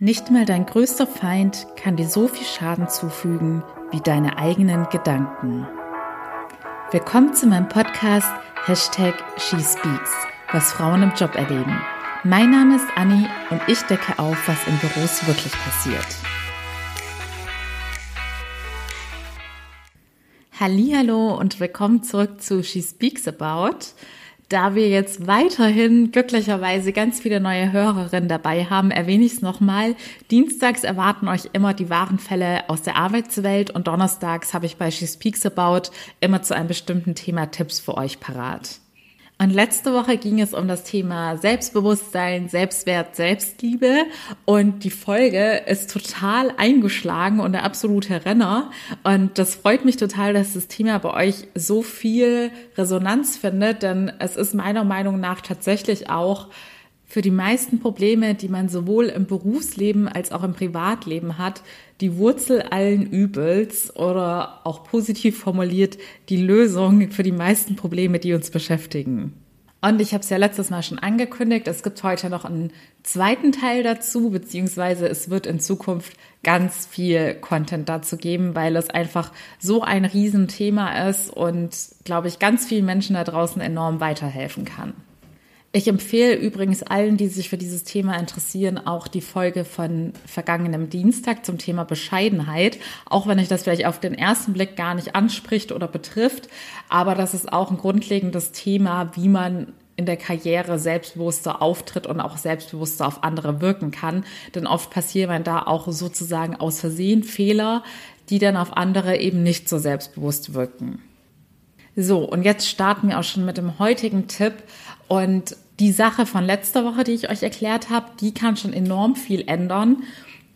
Nicht mal dein größter Feind kann dir so viel Schaden zufügen wie deine eigenen Gedanken. Willkommen zu meinem Podcast Hashtag SheSpeaks, was Frauen im Job erleben. Mein Name ist Anni und ich decke auf, was in Büros wirklich passiert. Hallo und willkommen zurück zu She Speaks About. Da wir jetzt weiterhin glücklicherweise ganz viele neue Hörerinnen dabei haben, erwähne ich es nochmal. Dienstags erwarten euch immer die wahren Fälle aus der Arbeitswelt und donnerstags habe ich bei She Speaks About immer zu einem bestimmten Thema Tipps für euch parat. Und letzte Woche ging es um das Thema Selbstbewusstsein, Selbstwert, Selbstliebe. Und die Folge ist total eingeschlagen und der absolute Renner. Und das freut mich total, dass das Thema bei euch so viel Resonanz findet, denn es ist meiner Meinung nach tatsächlich auch für die meisten Probleme, die man sowohl im Berufsleben als auch im Privatleben hat, die Wurzel allen Übels oder auch positiv formuliert die Lösung für die meisten Probleme, die uns beschäftigen. Und ich habe es ja letztes Mal schon angekündigt, es gibt heute noch einen zweiten Teil dazu, beziehungsweise es wird in Zukunft ganz viel Content dazu geben, weil es einfach so ein Riesenthema ist und, glaube ich, ganz vielen Menschen da draußen enorm weiterhelfen kann. Ich empfehle übrigens allen, die sich für dieses Thema interessieren, auch die Folge von vergangenem Dienstag zum Thema Bescheidenheit, auch wenn euch das vielleicht auf den ersten Blick gar nicht anspricht oder betrifft. Aber das ist auch ein grundlegendes Thema, wie man in der Karriere selbstbewusster auftritt und auch selbstbewusster auf andere wirken kann. Denn oft passieren da auch sozusagen aus Versehen Fehler, die dann auf andere eben nicht so selbstbewusst wirken. So, und jetzt starten wir auch schon mit dem heutigen Tipp. Und die Sache von letzter Woche, die ich euch erklärt habe, die kann schon enorm viel ändern.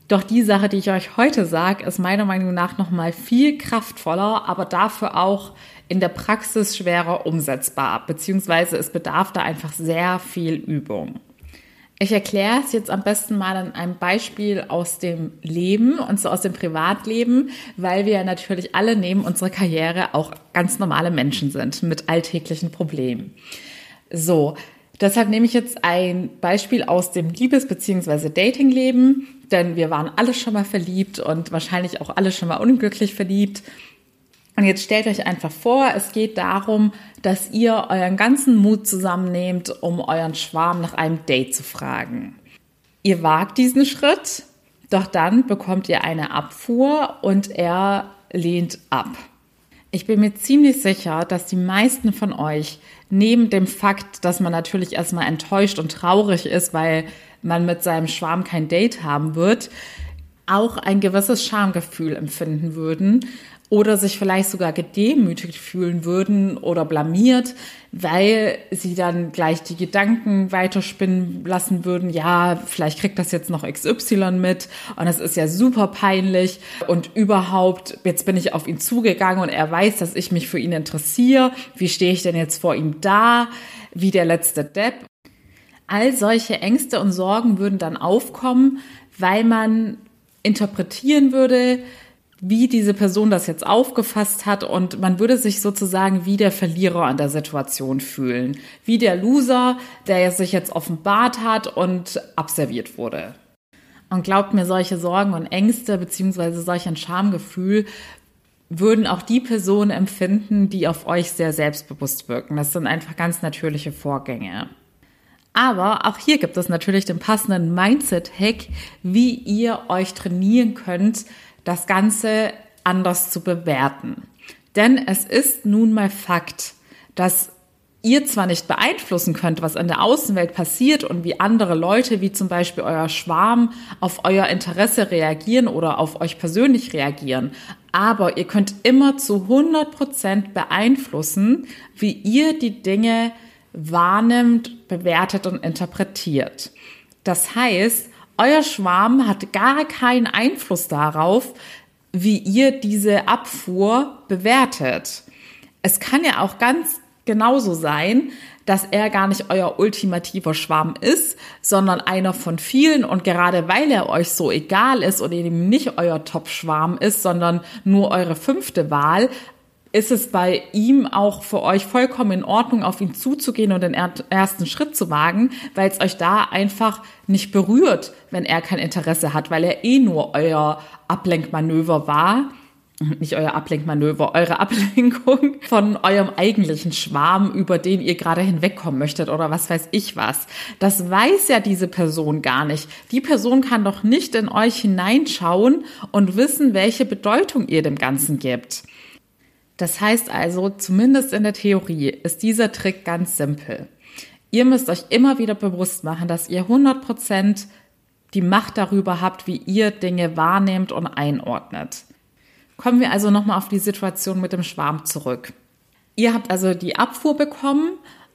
Doch die Sache, die ich euch heute sage, ist meiner Meinung nach noch mal viel kraftvoller, aber dafür auch in der Praxis schwerer umsetzbar, beziehungsweise es bedarf da einfach sehr viel Übung. Ich erkläre es jetzt am besten mal an einem Beispiel aus dem Leben und so aus dem Privatleben, weil wir natürlich alle neben unserer Karriere auch ganz normale Menschen sind mit alltäglichen Problemen. So, deshalb nehme ich jetzt ein Beispiel aus dem Liebes- bzw. Datingleben, denn wir waren alle schon mal verliebt und wahrscheinlich auch alle schon mal unglücklich verliebt. Und jetzt stellt euch einfach vor, es geht darum, dass ihr euren ganzen Mut zusammennehmt, um euren Schwarm nach einem Date zu fragen. Ihr wagt diesen Schritt, doch dann bekommt ihr eine Abfuhr und er lehnt ab. Ich bin mir ziemlich sicher, dass die meisten von euch neben dem Fakt, dass man natürlich erstmal enttäuscht und traurig ist, weil man mit seinem Schwarm kein Date haben wird, auch ein gewisses Schamgefühl empfinden würden, oder sich vielleicht sogar gedemütigt fühlen würden oder blamiert, weil sie dann gleich die Gedanken weiterspinnen lassen würden, ja, vielleicht kriegt das jetzt noch XY mit und es ist ja super peinlich. Und überhaupt, jetzt bin ich auf ihn zugegangen und er weiß, dass ich mich für ihn interessiere, wie stehe ich denn jetzt vor ihm da, wie der letzte Depp. All solche Ängste und Sorgen würden dann aufkommen, weil man interpretieren würde, wie diese Person das jetzt aufgefasst hat und man würde sich sozusagen wie der Verlierer an der Situation fühlen, wie der Loser, der sich jetzt offenbart hat und abserviert wurde. Und glaubt mir, solche Sorgen und Ängste beziehungsweise solch ein Schamgefühl würden auch die Personen empfinden, die auf euch sehr selbstbewusst wirken. Das sind einfach ganz natürliche Vorgänge. Aber auch hier gibt es natürlich den passenden Mindset-Hack, wie ihr euch trainieren könnt, das Ganze anders zu bewerten. Denn es ist nun mal Fakt, dass ihr zwar nicht beeinflussen könnt, was in der Außenwelt passiert und wie andere Leute, wie zum Beispiel euer Schwarm, auf euer Interesse reagieren oder auf euch persönlich reagieren, aber ihr könnt immer zu 100 Prozent beeinflussen, wie ihr die Dinge wahrnimmt, bewertet und interpretiert. Das heißt, euer Schwarm hat gar keinen Einfluss darauf, wie ihr diese Abfuhr bewertet. Es kann ja auch ganz genauso sein, dass er gar nicht euer ultimativer Schwarm ist, sondern einer von vielen und gerade weil er euch so egal ist oder eben nicht euer Top-Schwarm ist, sondern nur eure fünfte Wahl, ist es bei ihm auch für euch vollkommen in Ordnung, auf ihn zuzugehen und den ersten Schritt zu wagen, weil es euch da einfach nicht berührt, wenn er kein Interesse hat, weil er eh nur euer Ablenkmanöver war nicht euer Ablenkmanöver, eure Ablenkung von eurem eigentlichen Schwarm, über den ihr gerade hinwegkommen möchtet oder was weiß ich was. Das weiß ja diese Person gar nicht. Die Person kann doch nicht in euch hineinschauen und wissen, welche Bedeutung ihr dem Ganzen gibt. Das heißt also, zumindest in der Theorie ist dieser Trick ganz simpel. Ihr müsst euch immer wieder bewusst machen, dass ihr 100% die Macht darüber habt, wie ihr Dinge wahrnehmt und einordnet. Kommen wir also nochmal auf die Situation mit dem Schwarm zurück. Ihr habt also die Abfuhr bekommen.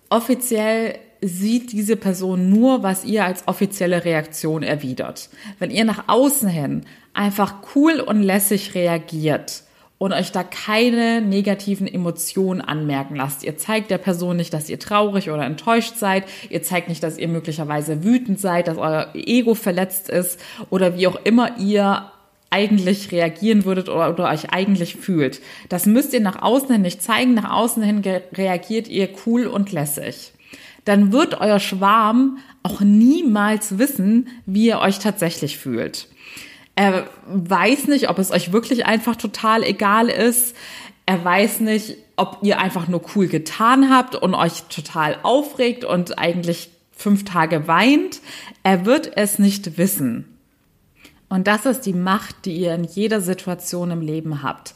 Offiziell sieht diese Person nur, was ihr als offizielle Reaktion erwidert. Wenn ihr nach außen hin einfach cool und lässig reagiert und euch da keine negativen Emotionen anmerken lasst. Ihr zeigt der Person nicht, dass ihr traurig oder enttäuscht seid. Ihr zeigt nicht, dass ihr möglicherweise wütend seid, dass euer Ego verletzt ist oder wie auch immer ihr eigentlich reagieren würdet oder, oder euch eigentlich fühlt. Das müsst ihr nach außen hin nicht zeigen. Nach außen hin reagiert ihr cool und lässig. Dann wird euer Schwarm auch niemals wissen, wie ihr euch tatsächlich fühlt. Er weiß nicht, ob es euch wirklich einfach total egal ist. Er weiß nicht, ob ihr einfach nur cool getan habt und euch total aufregt und eigentlich fünf Tage weint. Er wird es nicht wissen. Und das ist die Macht, die ihr in jeder Situation im Leben habt.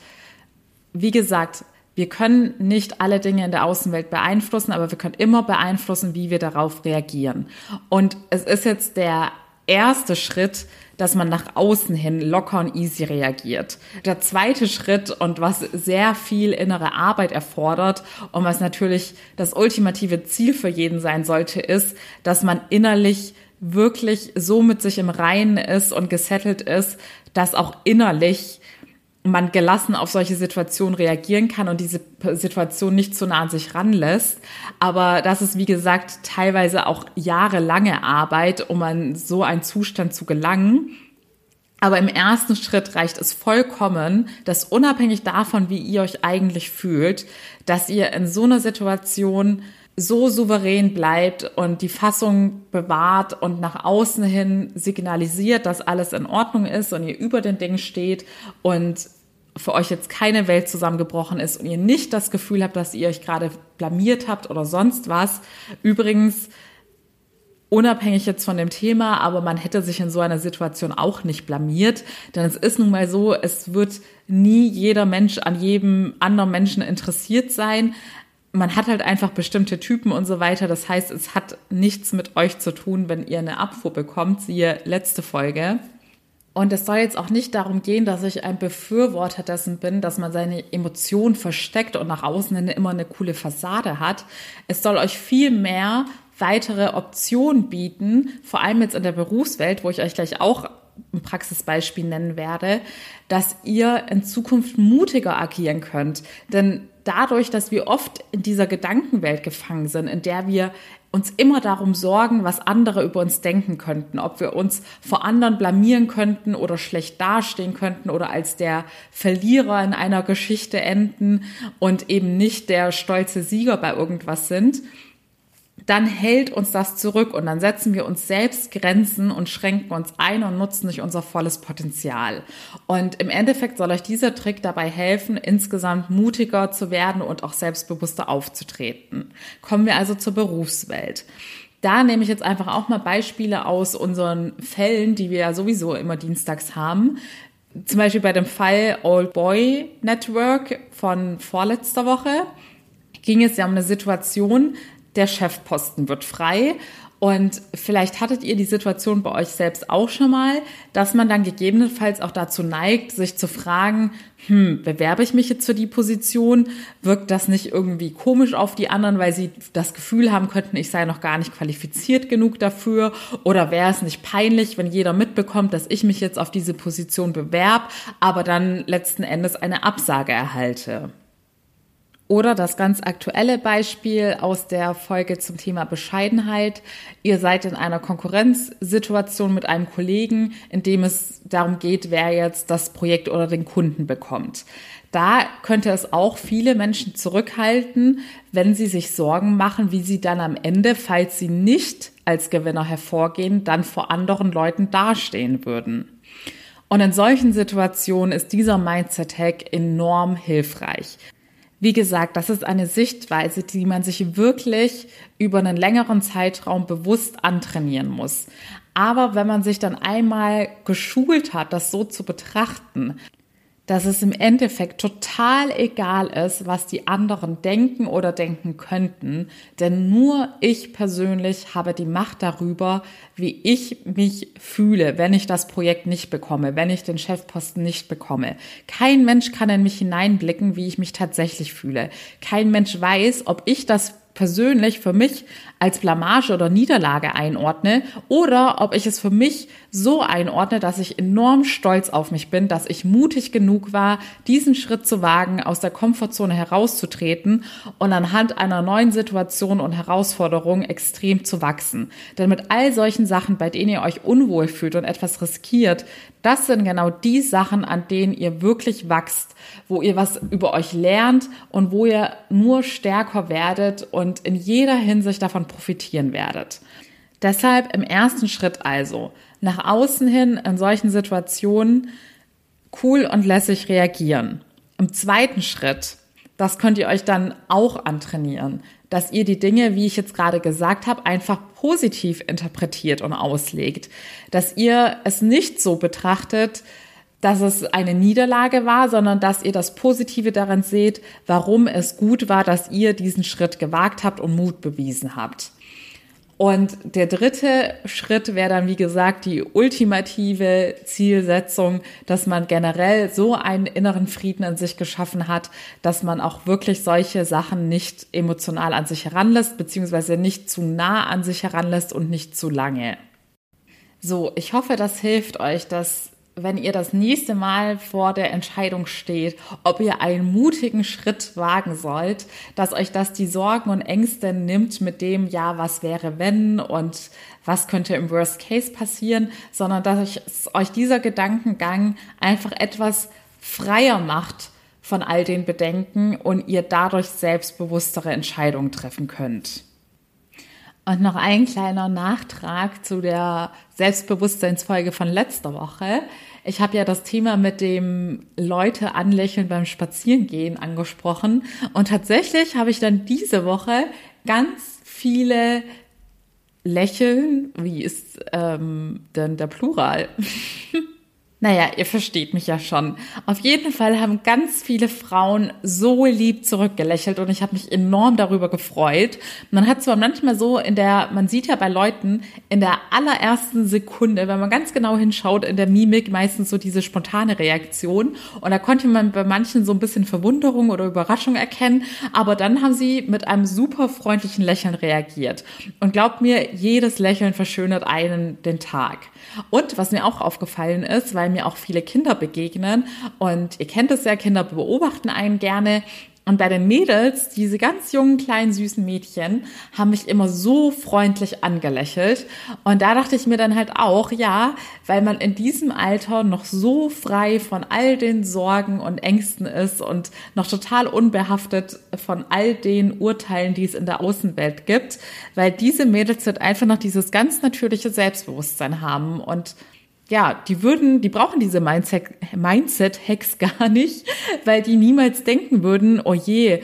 Wie gesagt, wir können nicht alle Dinge in der Außenwelt beeinflussen, aber wir können immer beeinflussen, wie wir darauf reagieren. Und es ist jetzt der erste Schritt, dass man nach außen hin locker und easy reagiert. Der zweite Schritt und was sehr viel innere Arbeit erfordert und was natürlich das ultimative Ziel für jeden sein sollte, ist, dass man innerlich wirklich so mit sich im Reinen ist und gesettelt ist, dass auch innerlich man gelassen auf solche Situationen reagieren kann und diese Situation nicht zu nah an sich ranlässt. Aber das ist, wie gesagt, teilweise auch jahrelange Arbeit, um an so einen Zustand zu gelangen. Aber im ersten Schritt reicht es vollkommen, dass unabhängig davon, wie ihr euch eigentlich fühlt, dass ihr in so einer Situation so souverän bleibt und die Fassung bewahrt und nach außen hin signalisiert, dass alles in Ordnung ist und ihr über den Dingen steht und für euch jetzt keine Welt zusammengebrochen ist und ihr nicht das Gefühl habt, dass ihr euch gerade blamiert habt oder sonst was. Übrigens, unabhängig jetzt von dem Thema, aber man hätte sich in so einer Situation auch nicht blamiert, denn es ist nun mal so, es wird nie jeder Mensch an jedem anderen Menschen interessiert sein, man hat halt einfach bestimmte Typen und so weiter. Das heißt, es hat nichts mit euch zu tun, wenn ihr eine Abfuhr bekommt, siehe letzte Folge. Und es soll jetzt auch nicht darum gehen, dass ich ein Befürworter dessen bin, dass man seine Emotionen versteckt und nach außen hin immer eine coole Fassade hat. Es soll euch viel mehr weitere Optionen bieten, vor allem jetzt in der Berufswelt, wo ich euch gleich auch ein Praxisbeispiel nennen werde, dass ihr in Zukunft mutiger agieren könnt. Denn dadurch, dass wir oft in dieser Gedankenwelt gefangen sind, in der wir uns immer darum sorgen, was andere über uns denken könnten, ob wir uns vor anderen blamieren könnten oder schlecht dastehen könnten oder als der Verlierer in einer Geschichte enden und eben nicht der stolze Sieger bei irgendwas sind, dann hält uns das zurück und dann setzen wir uns selbst Grenzen und schränken uns ein und nutzen nicht unser volles Potenzial. Und im Endeffekt soll euch dieser Trick dabei helfen, insgesamt mutiger zu werden und auch selbstbewusster aufzutreten. Kommen wir also zur Berufswelt. Da nehme ich jetzt einfach auch mal Beispiele aus unseren Fällen, die wir ja sowieso immer dienstags haben. Zum Beispiel bei dem Fall Old Boy Network von vorletzter Woche ging es ja um eine Situation, der Chefposten wird frei. Und vielleicht hattet ihr die Situation bei euch selbst auch schon mal, dass man dann gegebenenfalls auch dazu neigt, sich zu fragen, hm, bewerbe ich mich jetzt für die Position? Wirkt das nicht irgendwie komisch auf die anderen, weil sie das Gefühl haben könnten, ich sei noch gar nicht qualifiziert genug dafür? Oder wäre es nicht peinlich, wenn jeder mitbekommt, dass ich mich jetzt auf diese Position bewerb, aber dann letzten Endes eine Absage erhalte? Oder das ganz aktuelle Beispiel aus der Folge zum Thema Bescheidenheit. Ihr seid in einer Konkurrenzsituation mit einem Kollegen, in dem es darum geht, wer jetzt das Projekt oder den Kunden bekommt. Da könnte es auch viele Menschen zurückhalten, wenn sie sich Sorgen machen, wie sie dann am Ende, falls sie nicht als Gewinner hervorgehen, dann vor anderen Leuten dastehen würden. Und in solchen Situationen ist dieser Mindset-Hack enorm hilfreich. Wie gesagt, das ist eine Sichtweise, die man sich wirklich über einen längeren Zeitraum bewusst antrainieren muss. Aber wenn man sich dann einmal geschult hat, das so zu betrachten, dass es im Endeffekt total egal ist, was die anderen denken oder denken könnten, denn nur ich persönlich habe die Macht darüber, wie ich mich fühle, wenn ich das Projekt nicht bekomme, wenn ich den Chefposten nicht bekomme. Kein Mensch kann in mich hineinblicken, wie ich mich tatsächlich fühle. Kein Mensch weiß, ob ich das persönlich für mich als Blamage oder Niederlage einordne oder ob ich es für mich so einordne, dass ich enorm stolz auf mich bin, dass ich mutig genug war, diesen Schritt zu wagen, aus der Komfortzone herauszutreten und anhand einer neuen Situation und Herausforderung extrem zu wachsen. Denn mit all solchen Sachen, bei denen ihr euch unwohl fühlt und etwas riskiert, das sind genau die Sachen, an denen ihr wirklich wachst, wo ihr was über euch lernt und wo ihr nur stärker werdet und in jeder Hinsicht davon profitieren werdet. Deshalb im ersten Schritt also nach außen hin in solchen Situationen cool und lässig reagieren. Im zweiten Schritt, das könnt ihr euch dann auch antrainieren, dass ihr die Dinge, wie ich jetzt gerade gesagt habe, einfach positiv interpretiert und auslegt. Dass ihr es nicht so betrachtet, dass es eine Niederlage war, sondern dass ihr das Positive daran seht, warum es gut war, dass ihr diesen Schritt gewagt habt und Mut bewiesen habt. Und der dritte Schritt wäre dann, wie gesagt, die ultimative Zielsetzung, dass man generell so einen inneren Frieden in sich geschaffen hat, dass man auch wirklich solche Sachen nicht emotional an sich heranlässt, beziehungsweise nicht zu nah an sich heranlässt und nicht zu lange. So, ich hoffe, das hilft euch, dass wenn ihr das nächste Mal vor der Entscheidung steht, ob ihr einen mutigen Schritt wagen sollt, dass euch das die Sorgen und Ängste nimmt mit dem, ja, was wäre wenn und was könnte im Worst Case passieren, sondern dass euch dieser Gedankengang einfach etwas freier macht von all den Bedenken und ihr dadurch selbstbewusstere Entscheidungen treffen könnt. Und noch ein kleiner Nachtrag zu der Selbstbewusstseinsfolge von letzter Woche. Ich habe ja das Thema mit dem Leute anlächeln beim Spazierengehen angesprochen. Und tatsächlich habe ich dann diese Woche ganz viele Lächeln, wie ist ähm, denn der Plural? Naja, ihr versteht mich ja schon. Auf jeden Fall haben ganz viele Frauen so lieb zurückgelächelt und ich habe mich enorm darüber gefreut. Man hat zwar manchmal so in der, man sieht ja bei Leuten in der allerersten Sekunde, wenn man ganz genau hinschaut, in der Mimik meistens so diese spontane Reaktion und da konnte man bei manchen so ein bisschen Verwunderung oder Überraschung erkennen, aber dann haben sie mit einem super freundlichen Lächeln reagiert. Und glaubt mir, jedes Lächeln verschönert einen den Tag. Und was mir auch aufgefallen ist, weil mir auch viele Kinder begegnen und ihr kennt es ja, Kinder beobachten einen gerne. Und bei den Mädels, diese ganz jungen, kleinen, süßen Mädchen, haben mich immer so freundlich angelächelt. Und da dachte ich mir dann halt auch, ja, weil man in diesem Alter noch so frei von all den Sorgen und Ängsten ist und noch total unbehaftet von all den Urteilen, die es in der Außenwelt gibt, weil diese Mädels halt einfach noch dieses ganz natürliche Selbstbewusstsein haben und ja, die würden, die brauchen diese Mindset-Hacks gar nicht, weil die niemals denken würden, oh je,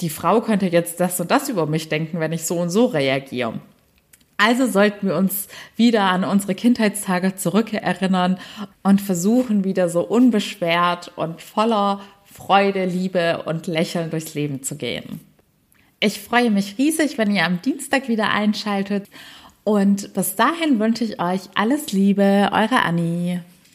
die Frau könnte jetzt das und das über mich denken, wenn ich so und so reagiere. Also sollten wir uns wieder an unsere Kindheitstage zurückerinnern und versuchen, wieder so unbeschwert und voller Freude, Liebe und Lächeln durchs Leben zu gehen. Ich freue mich riesig, wenn ihr am Dienstag wieder einschaltet und bis dahin wünsche ich euch alles Liebe, eure Annie.